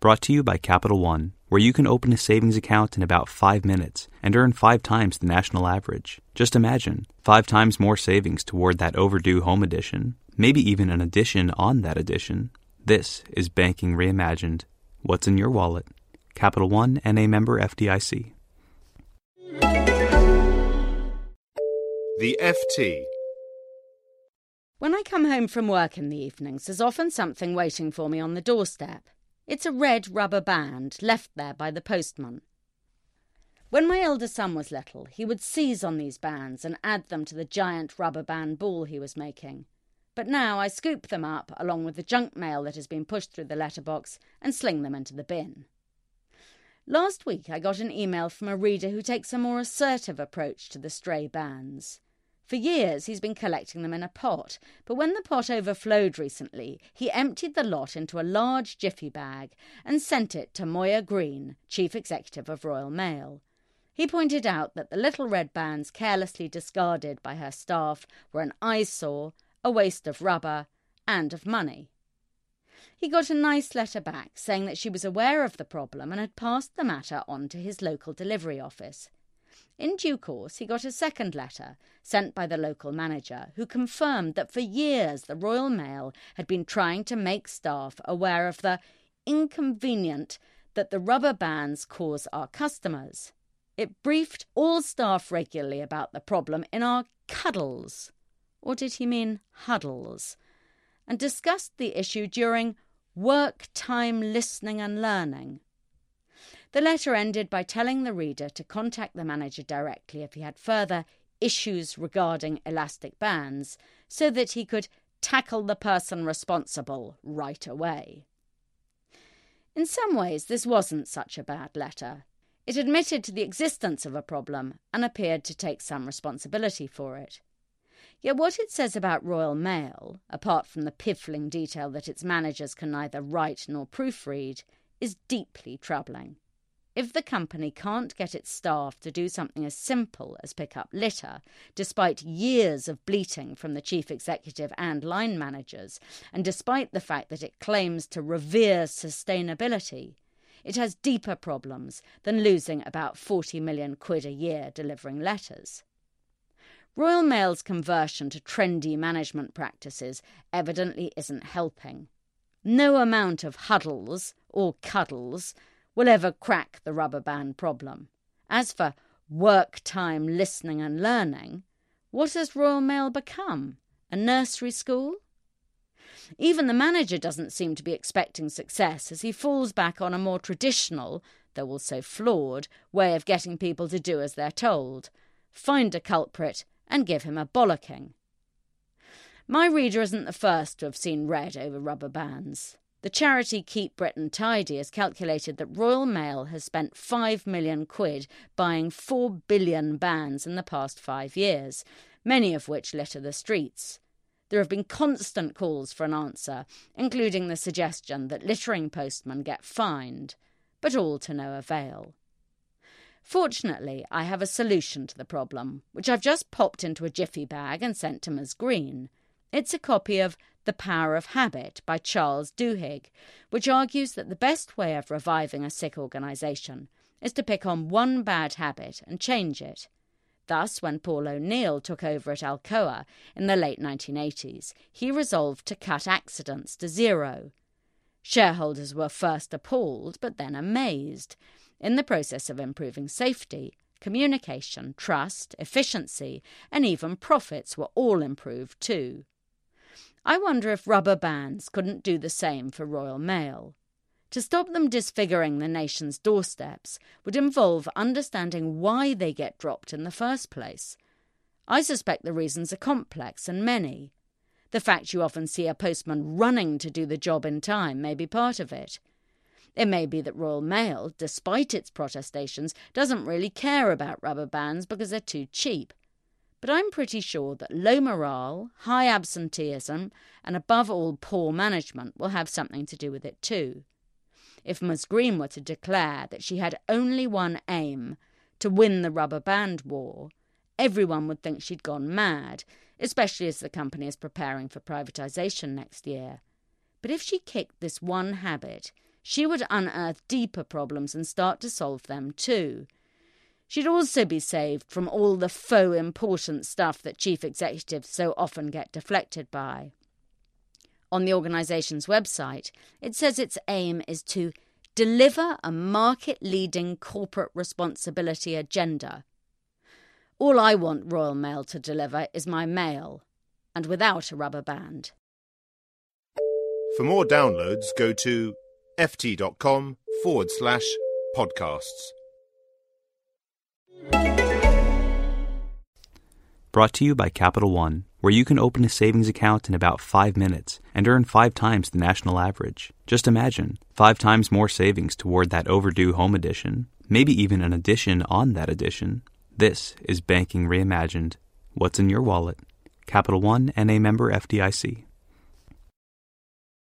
Brought to you by Capital One, where you can open a savings account in about five minutes and earn five times the national average. Just imagine five times more savings toward that overdue home edition, maybe even an addition on that addition. This is Banking Reimagined. What's in your wallet? Capital One and a member FDIC. The FT. When I come home from work in the evenings, there's often something waiting for me on the doorstep. It's a red rubber band left there by the postman. When my elder son was little, he would seize on these bands and add them to the giant rubber band ball he was making. But now I scoop them up along with the junk mail that has been pushed through the letterbox and sling them into the bin. Last week I got an email from a reader who takes a more assertive approach to the stray bands. For years he's been collecting them in a pot, but when the pot overflowed recently, he emptied the lot into a large jiffy bag and sent it to Moya Greene, chief executive of Royal Mail. He pointed out that the little red bands carelessly discarded by her staff were an eyesore, a waste of rubber, and of money. He got a nice letter back saying that she was aware of the problem and had passed the matter on to his local delivery office. In due course, he got a second letter sent by the local manager, who confirmed that for years the Royal Mail had been trying to make staff aware of the inconvenient that the rubber bands cause our customers. It briefed all staff regularly about the problem in our cuddles, or did he mean huddles, and discussed the issue during work time listening and learning. The letter ended by telling the reader to contact the manager directly if he had further issues regarding elastic bands so that he could tackle the person responsible right away. In some ways, this wasn't such a bad letter. It admitted to the existence of a problem and appeared to take some responsibility for it. Yet what it says about Royal Mail, apart from the piffling detail that its managers can neither write nor proofread, is deeply troubling. If the company can't get its staff to do something as simple as pick up litter, despite years of bleating from the chief executive and line managers, and despite the fact that it claims to revere sustainability, it has deeper problems than losing about 40 million quid a year delivering letters. Royal Mail's conversion to trendy management practices evidently isn't helping. No amount of huddles or cuddles will ever crack the rubber band problem. As for work time listening and learning, what has Royal Mail become? A nursery school? Even the manager doesn't seem to be expecting success as he falls back on a more traditional, though also flawed, way of getting people to do as they're told find a culprit and give him a bollocking. My reader isn't the first to have seen red over rubber bands. The charity Keep Britain Tidy has calculated that Royal Mail has spent 5 million quid buying 4 billion bands in the past five years, many of which litter the streets. There have been constant calls for an answer, including the suggestion that littering postmen get fined, but all to no avail. Fortunately, I have a solution to the problem, which I've just popped into a jiffy bag and sent to Ms. Greene. It's a copy of the Power of Habit by Charles Duhigg, which argues that the best way of reviving a sick organisation is to pick on one bad habit and change it. Thus, when Paul O'Neill took over at Alcoa in the late 1980s, he resolved to cut accidents to zero. Shareholders were first appalled, but then amazed. In the process of improving safety, communication, trust, efficiency, and even profits were all improved too. I wonder if rubber bands couldn't do the same for Royal Mail. To stop them disfiguring the nation's doorsteps would involve understanding why they get dropped in the first place. I suspect the reasons are complex and many. The fact you often see a postman running to do the job in time may be part of it. It may be that Royal Mail, despite its protestations, doesn't really care about rubber bands because they're too cheap. But I'm pretty sure that low morale, high absenteeism, and above all poor management will have something to do with it too. If Ms. Greene were to declare that she had only one aim to win the rubber band war, everyone would think she'd gone mad, especially as the company is preparing for privatisation next year. But if she kicked this one habit, she would unearth deeper problems and start to solve them too. She'd also be saved from all the faux important stuff that chief executives so often get deflected by. On the organisation's website, it says its aim is to deliver a market leading corporate responsibility agenda. All I want Royal Mail to deliver is my mail, and without a rubber band. For more downloads, go to ft.com forward slash podcasts. Brought to you by Capital One, where you can open a savings account in about five minutes and earn five times the national average. Just imagine five times more savings toward that overdue home edition, maybe even an addition on that addition. This is Banking Reimagined. What's in your wallet? Capital One and a member FDIC.